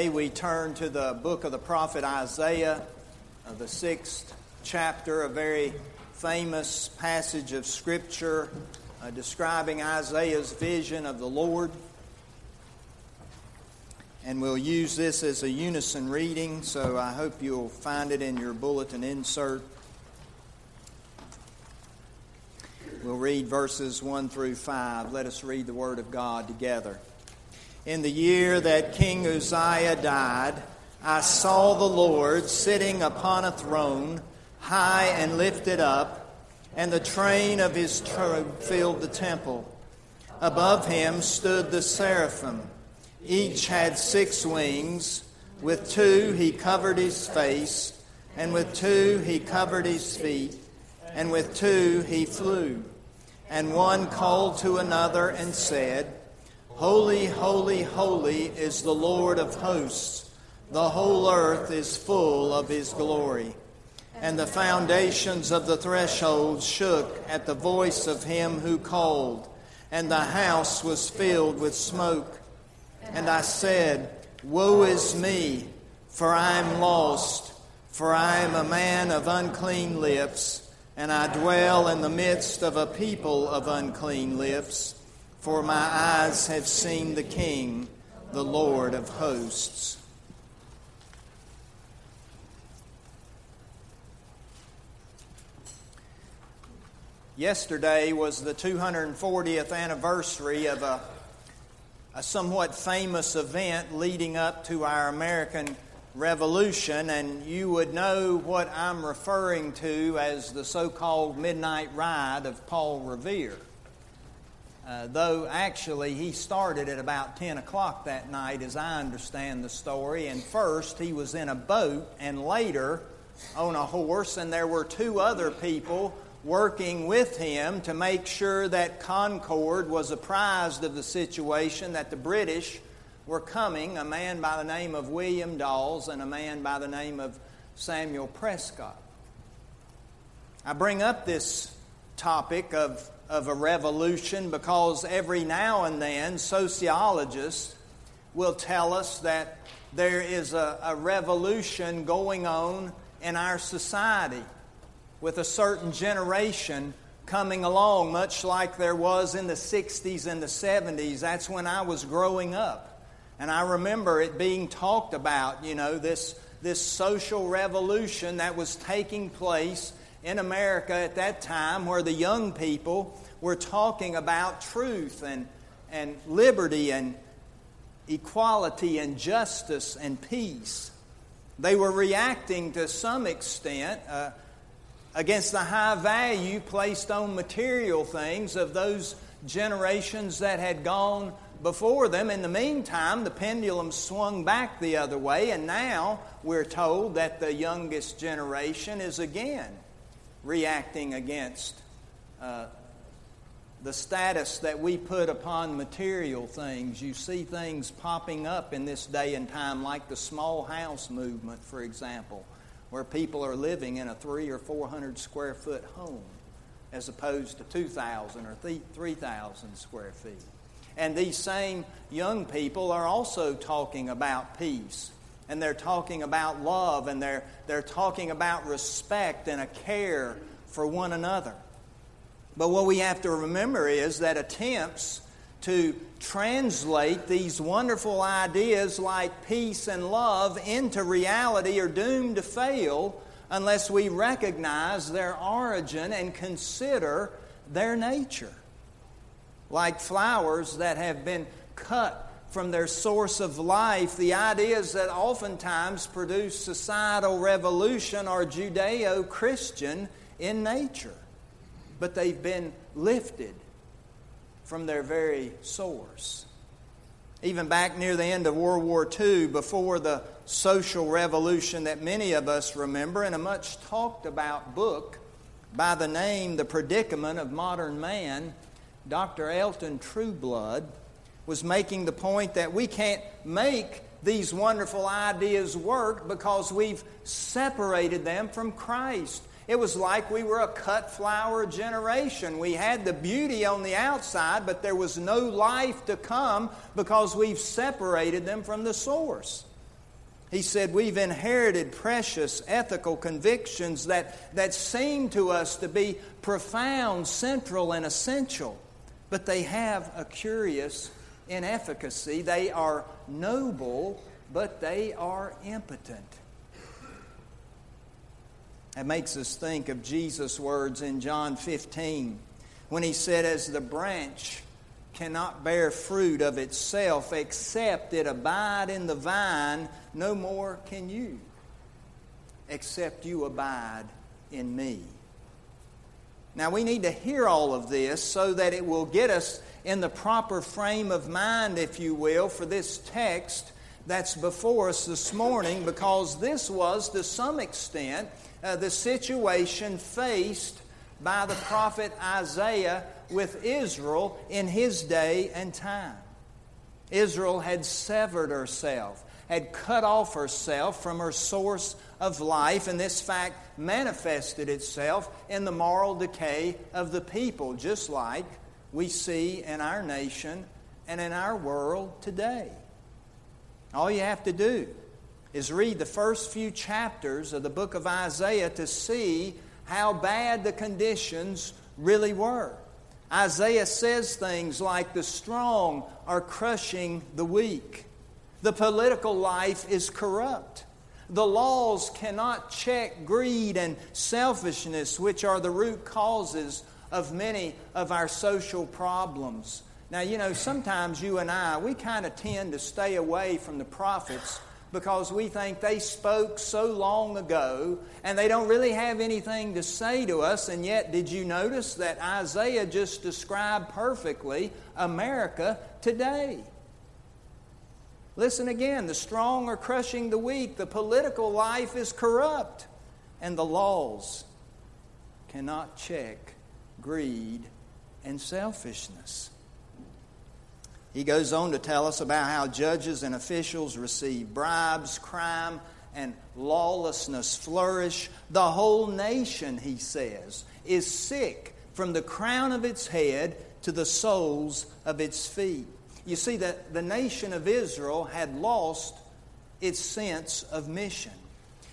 Today we turn to the book of the prophet Isaiah, uh, the sixth chapter, a very famous passage of Scripture uh, describing Isaiah's vision of the Lord. And we'll use this as a unison reading, so I hope you'll find it in your bulletin insert. We'll read verses 1 through 5. Let us read the Word of God together. In the year that King Uzziah died, I saw the Lord sitting upon a throne, high and lifted up, and the train of his robe filled the temple. Above him stood the seraphim. Each had six wings. With two he covered his face, and with two he covered his feet, and with two he flew. And one called to another and said, Holy, holy, holy is the Lord of hosts. The whole earth is full of his glory. And the foundations of the threshold shook at the voice of him who called, and the house was filled with smoke. And I said, Woe is me, for I am lost, for I am a man of unclean lips, and I dwell in the midst of a people of unclean lips for my eyes have seen the King, the Lord of hosts. Yesterday was the 240th anniversary of a, a somewhat famous event leading up to our American Revolution, and you would know what I'm referring to as the so called Midnight Ride of Paul Revere. Uh, though actually he started at about 10 o'clock that night, as I understand the story. And first he was in a boat, and later on a horse, and there were two other people working with him to make sure that Concord was apprised of the situation, that the British were coming a man by the name of William Dawes and a man by the name of Samuel Prescott. I bring up this topic of of a revolution because every now and then sociologists will tell us that there is a, a, revolution going on in our society with a certain generation coming along, much like there was in the 60s and the 70s. That's when I was growing up. And I remember it being talked about, you know, this, this social revolution that was taking place in America at that time where the young people were talking about truth and, and liberty and equality and justice and peace. They were reacting to some extent uh, against the high value placed on material things of those generations that had gone before them. In the meantime, the pendulum swung back the other way, and now we're told that the youngest generation is again reacting against uh, the status that we put upon material things. You see things popping up in this day and time, like the small house movement, for example, where people are living in a three or four hundred square foot home as opposed to 2,000 or 3,000 square feet. And these same young people are also talking about peace and they're talking about love and they're, they're talking about respect and a care for one another. But what we have to remember is that attempts to translate these wonderful ideas like peace and love into reality are doomed to fail unless we recognize their origin and consider their nature. Like flowers that have been cut from their source of life, the ideas that oftentimes produce societal revolution are Judeo Christian in nature, but they've been lifted from their very source. Even back near the end of World War II, before the social revolution that many of us remember, in a much talked about book by the name The Predicament of Modern Man, Dr. Elton Trueblood was making the point that we can't make these wonderful ideas work because we've separated them from Christ. It was like we were a cut flower generation. We had the beauty on the outside, but there was no life to come because we've separated them from the source. He said, We've inherited precious ethical convictions that, that seem to us to be profound, central, and essential, but they have a curious inefficacy. They are noble, but they are impotent. That makes us think of Jesus' words in John 15 when he said, As the branch cannot bear fruit of itself except it abide in the vine, no more can you, except you abide in me. Now, we need to hear all of this so that it will get us in the proper frame of mind, if you will, for this text that's before us this morning, because this was, to some extent, uh, the situation faced by the prophet Isaiah with Israel in his day and time. Israel had severed herself, had cut off herself from her source of life, and this fact manifested itself in the moral decay of the people, just like we see in our nation and in our world today. All you have to do is read the first few chapters of the book of Isaiah to see how bad the conditions really were. Isaiah says things like the strong are crushing the weak. The political life is corrupt. The laws cannot check greed and selfishness, which are the root causes of many of our social problems. Now, you know, sometimes you and I, we kind of tend to stay away from the prophets because we think they spoke so long ago and they don't really have anything to say to us. And yet, did you notice that Isaiah just described perfectly America today? Listen again the strong are crushing the weak, the political life is corrupt, and the laws cannot check greed and selfishness. He goes on to tell us about how judges and officials receive bribes, crime, and lawlessness flourish. The whole nation, he says, is sick from the crown of its head to the soles of its feet. You see, that the nation of Israel had lost its sense of mission.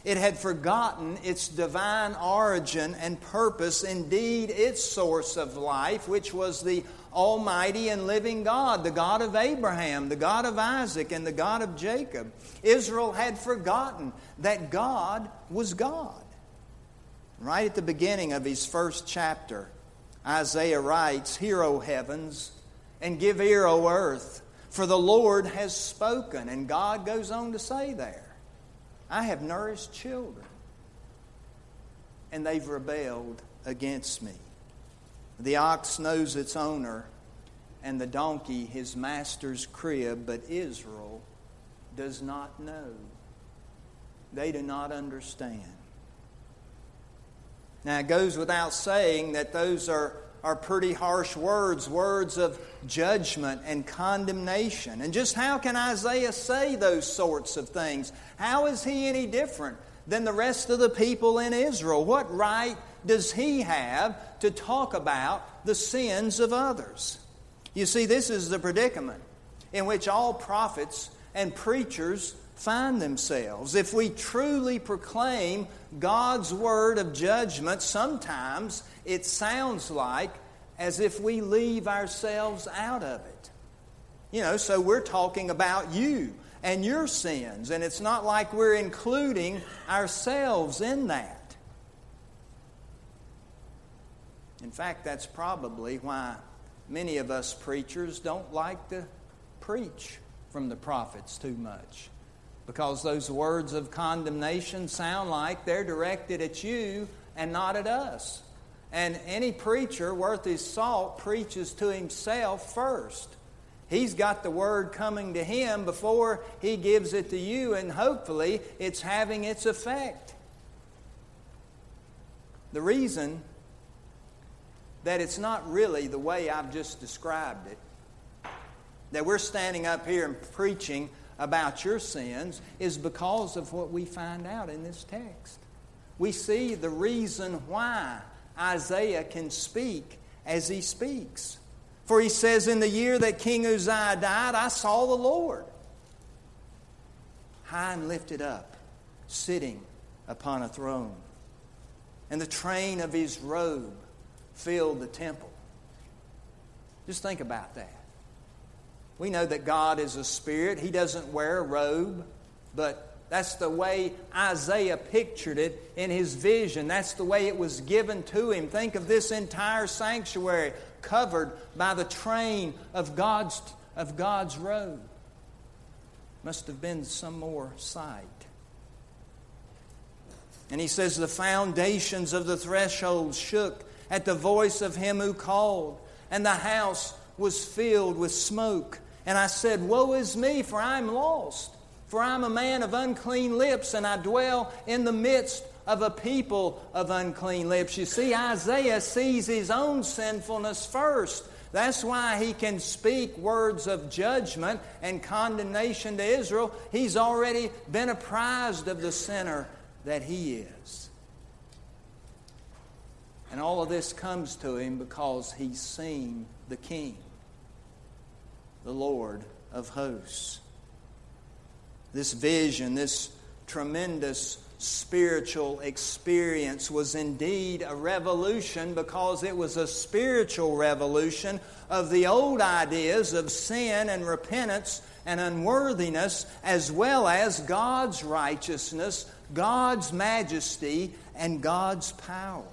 It had forgotten its divine origin and purpose, indeed, its source of life, which was the Almighty and living God, the God of Abraham, the God of Isaac, and the God of Jacob. Israel had forgotten that God was God. Right at the beginning of his first chapter, Isaiah writes, Hear, O heavens, and give ear, O earth, for the Lord has spoken. And God goes on to say there, I have nourished children, and they've rebelled against me. The ox knows its owner, and the donkey his master's crib, but Israel does not know. They do not understand. Now, it goes without saying that those are, are pretty harsh words, words of judgment and condemnation. And just how can Isaiah say those sorts of things? How is he any different than the rest of the people in Israel? What right does he have to talk about the sins of others? You see, this is the predicament in which all prophets and preachers find themselves. If we truly proclaim God's word of judgment, sometimes it sounds like as if we leave ourselves out of it. You know, so we're talking about you and your sins, and it's not like we're including ourselves in that. In fact, that's probably why many of us preachers don't like to preach from the prophets too much. Because those words of condemnation sound like they're directed at you and not at us. And any preacher worth his salt preaches to himself first. He's got the word coming to him before he gives it to you, and hopefully it's having its effect. The reason that it's not really the way I've just described it. That we're standing up here and preaching about your sins is because of what we find out in this text. We see the reason why Isaiah can speak as he speaks. For he says, In the year that King Uzziah died, I saw the Lord high and lifted up, sitting upon a throne. And the train of his robe filled the temple. Just think about that. We know that God is a spirit. He doesn't wear a robe, but that's the way Isaiah pictured it in his vision. That's the way it was given to him. Think of this entire sanctuary covered by the train of God's, of God's robe. Must have been some more sight. And he says, The foundations of the threshold shook at the voice of him who called, and the house was filled with smoke. And I said, Woe is me, for I am lost. For I am a man of unclean lips, and I dwell in the midst of a people of unclean lips. You see, Isaiah sees his own sinfulness first. That's why he can speak words of judgment and condemnation to Israel. He's already been apprised of the sinner that he is. And all of this comes to him because he's seen the King, the Lord of hosts. This vision, this tremendous spiritual experience was indeed a revolution because it was a spiritual revolution of the old ideas of sin and repentance and unworthiness, as well as God's righteousness, God's majesty, and God's power.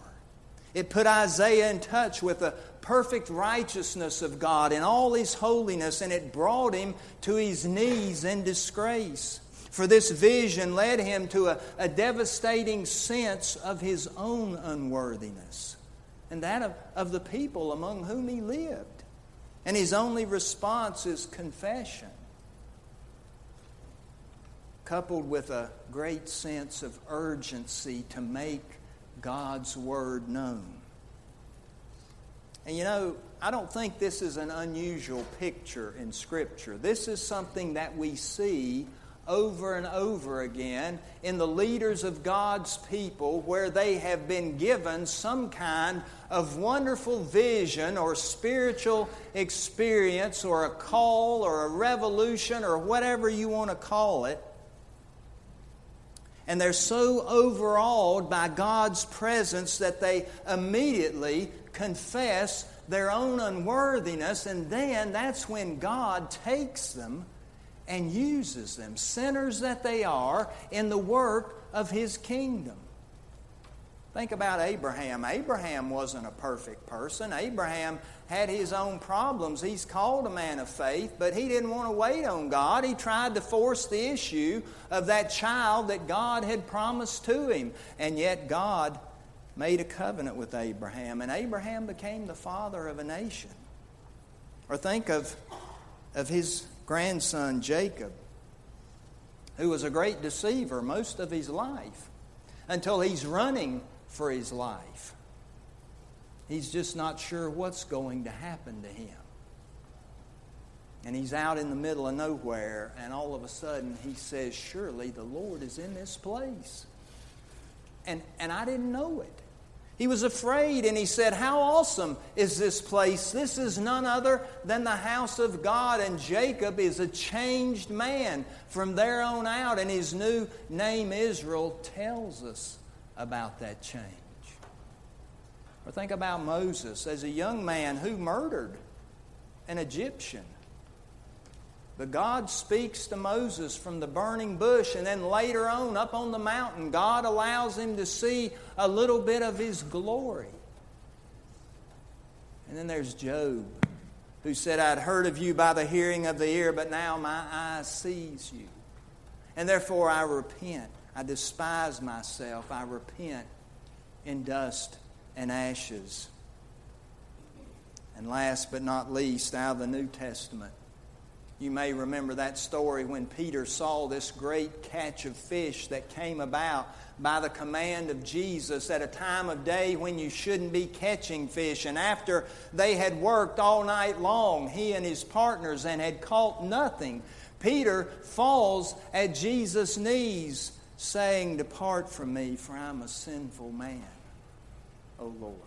It put Isaiah in touch with the perfect righteousness of God and all His holiness, and it brought him to his knees in disgrace. For this vision led him to a, a devastating sense of his own unworthiness and that of, of the people among whom he lived. And his only response is confession, coupled with a great sense of urgency to make God's word known. And you know, I don't think this is an unusual picture in Scripture. This is something that we see over and over again in the leaders of God's people where they have been given some kind of wonderful vision or spiritual experience or a call or a revolution or whatever you want to call it. And they're so overawed by God's presence that they immediately confess their own unworthiness, and then that's when God takes them and uses them, sinners that they are, in the work of His kingdom. Think about Abraham. Abraham wasn't a perfect person. Abraham had his own problems. He's called a man of faith, but he didn't want to wait on God. He tried to force the issue of that child that God had promised to him. And yet God made a covenant with Abraham, and Abraham became the father of a nation. Or think of, of his grandson Jacob, who was a great deceiver most of his life until he's running for his life. He's just not sure what's going to happen to him. And he's out in the middle of nowhere, and all of a sudden he says, Surely the Lord is in this place. And, and I didn't know it. He was afraid and he said, How awesome is this place? This is none other than the house of God. And Jacob is a changed man from there on out. And his new name, Israel, tells us about that change. Or think about Moses as a young man who murdered an Egyptian. But God speaks to Moses from the burning bush, and then later on, up on the mountain, God allows him to see a little bit of his glory. And then there's Job, who said, I'd heard of you by the hearing of the ear, but now my eye sees you. And therefore I repent. I despise myself. I repent in dust and ashes. And last but not least, out of the New Testament, you may remember that story when Peter saw this great catch of fish that came about by the command of Jesus at a time of day when you shouldn't be catching fish. And after they had worked all night long, he and his partners, and had caught nothing, Peter falls at Jesus' knees, saying, Depart from me, for I'm a sinful man, O Lord.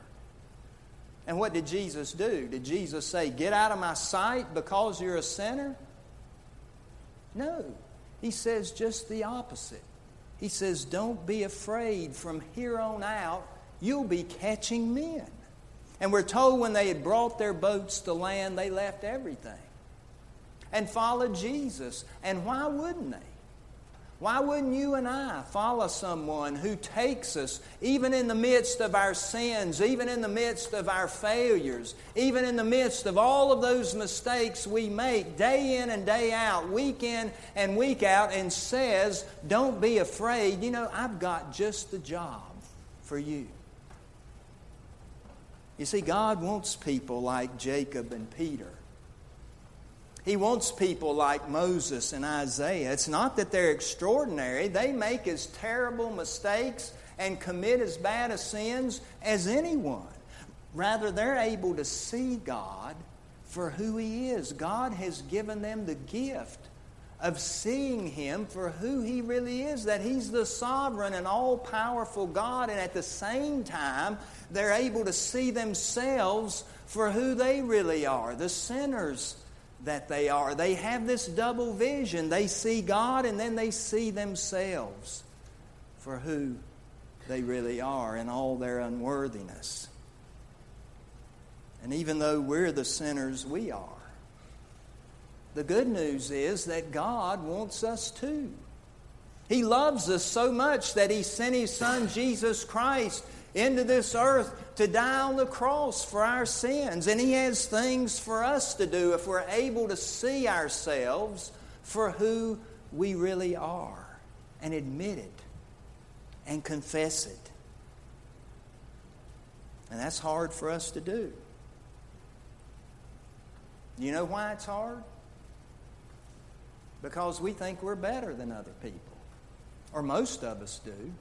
And what did Jesus do? Did Jesus say, Get out of my sight because you're a sinner? No. He says just the opposite. He says, Don't be afraid. From here on out, you'll be catching men. And we're told when they had brought their boats to land, they left everything and followed Jesus. And why wouldn't they? Why wouldn't you and I follow someone who takes us, even in the midst of our sins, even in the midst of our failures, even in the midst of all of those mistakes we make day in and day out, week in and week out, and says, Don't be afraid. You know, I've got just the job for you. You see, God wants people like Jacob and Peter he wants people like Moses and Isaiah. It's not that they're extraordinary, they make as terrible mistakes and commit as bad as sins as anyone. Rather, they're able to see God for who He is. God has given them the gift of seeing Him for who He really is, that He's the sovereign and all powerful God, and at the same time, they're able to see themselves for who they really are the sinners that they are. They have this double vision. They see God and then they see themselves for who they really are in all their unworthiness. And even though we're the sinners, we are. The good news is that God wants us too. He loves us so much that He sent His Son, Jesus Christ, into this earth to die on the cross for our sins. And He has things for us to do if we're able to see ourselves for who we really are and admit it and confess it. And that's hard for us to do. You know why it's hard? Because we think we're better than other people, or most of us do.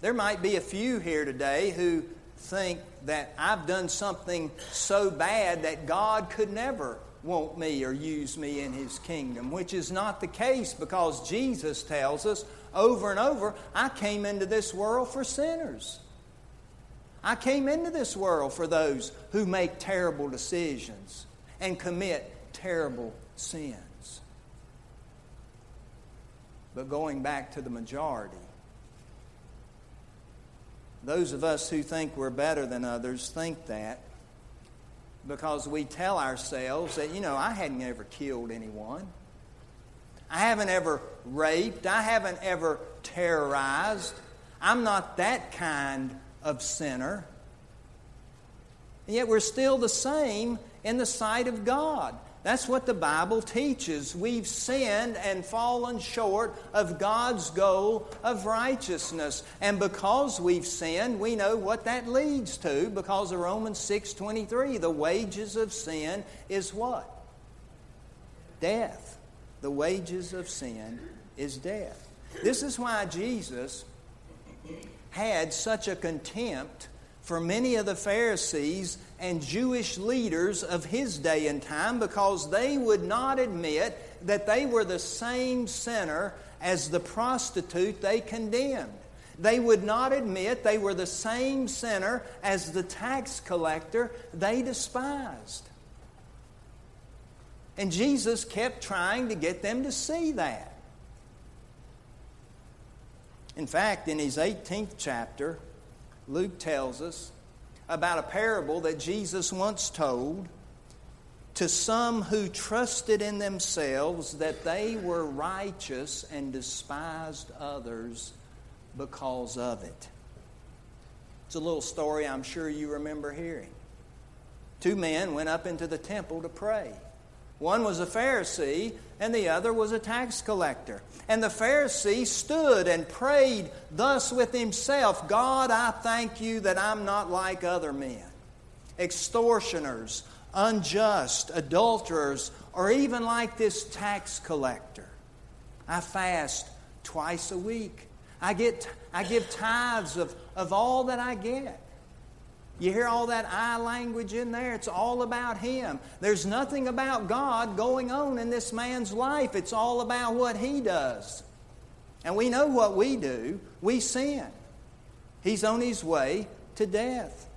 There might be a few here today who think that I've done something so bad that God could never want me or use me in His kingdom, which is not the case because Jesus tells us over and over I came into this world for sinners. I came into this world for those who make terrible decisions and commit terrible sins. But going back to the majority, those of us who think we're better than others think that because we tell ourselves that, you know, I hadn't ever killed anyone. I haven't ever raped. I haven't ever terrorized. I'm not that kind of sinner. And yet we're still the same in the sight of God. That's what the Bible teaches. We've sinned and fallen short of God's goal of righteousness. And because we've sinned, we know what that leads to because of Romans 6:23. The wages of sin is what? Death. The wages of sin is death. This is why Jesus had such a contempt for many of the Pharisees and Jewish leaders of his day and time because they would not admit that they were the same sinner as the prostitute they condemned. They would not admit they were the same sinner as the tax collector they despised. And Jesus kept trying to get them to see that. In fact, in his 18th chapter, Luke tells us about a parable that Jesus once told to some who trusted in themselves that they were righteous and despised others because of it. It's a little story I'm sure you remember hearing. Two men went up into the temple to pray. One was a Pharisee, and the other was a tax collector. And the Pharisee stood and prayed thus with himself God, I thank you that I'm not like other men, extortioners, unjust, adulterers, or even like this tax collector. I fast twice a week. I, get, I give tithes of, of all that I get. You hear all that I language in there? It's all about him. There's nothing about God going on in this man's life. It's all about what he does. And we know what we do we sin. He's on his way to death.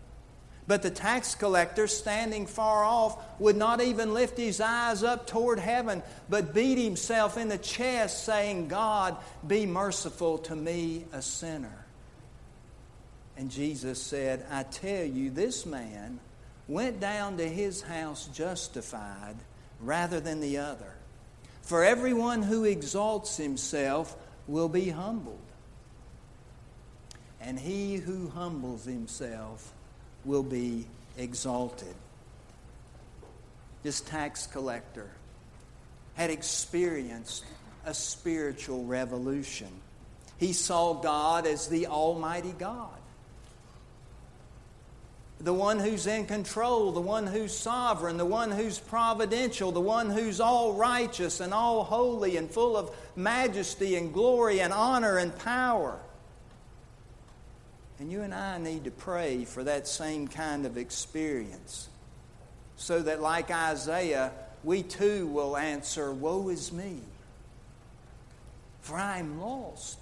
But the tax collector, standing far off, would not even lift his eyes up toward heaven, but beat himself in the chest, saying, God, be merciful to me, a sinner. And Jesus said, I tell you, this man went down to his house justified rather than the other. For everyone who exalts himself will be humbled, and he who humbles himself will be exalted. This tax collector had experienced a spiritual revolution. He saw God as the Almighty God, the one who's in control, the one who's sovereign, the one who's providential, the one who's all righteous and all holy and full of majesty and glory and honor and power. And you and I need to pray for that same kind of experience so that, like Isaiah, we too will answer, Woe is me, for I am lost.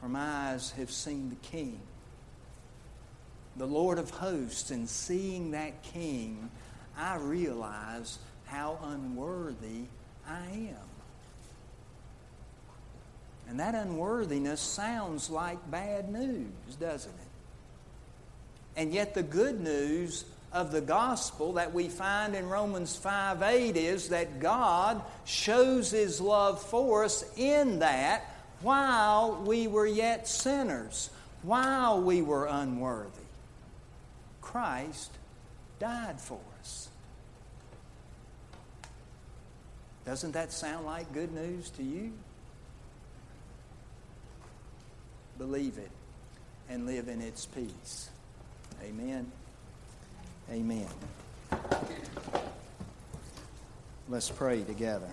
For my eyes have seen the King, the Lord of hosts, and seeing that King, I realize how unworthy I am. And that unworthiness sounds like bad news, doesn't it? And yet, the good news of the gospel that we find in Romans 5 8 is that God shows his love for us in that while we were yet sinners, while we were unworthy, Christ died for us. Doesn't that sound like good news to you? believe it, and live in its peace. Amen. Amen. Let's pray together.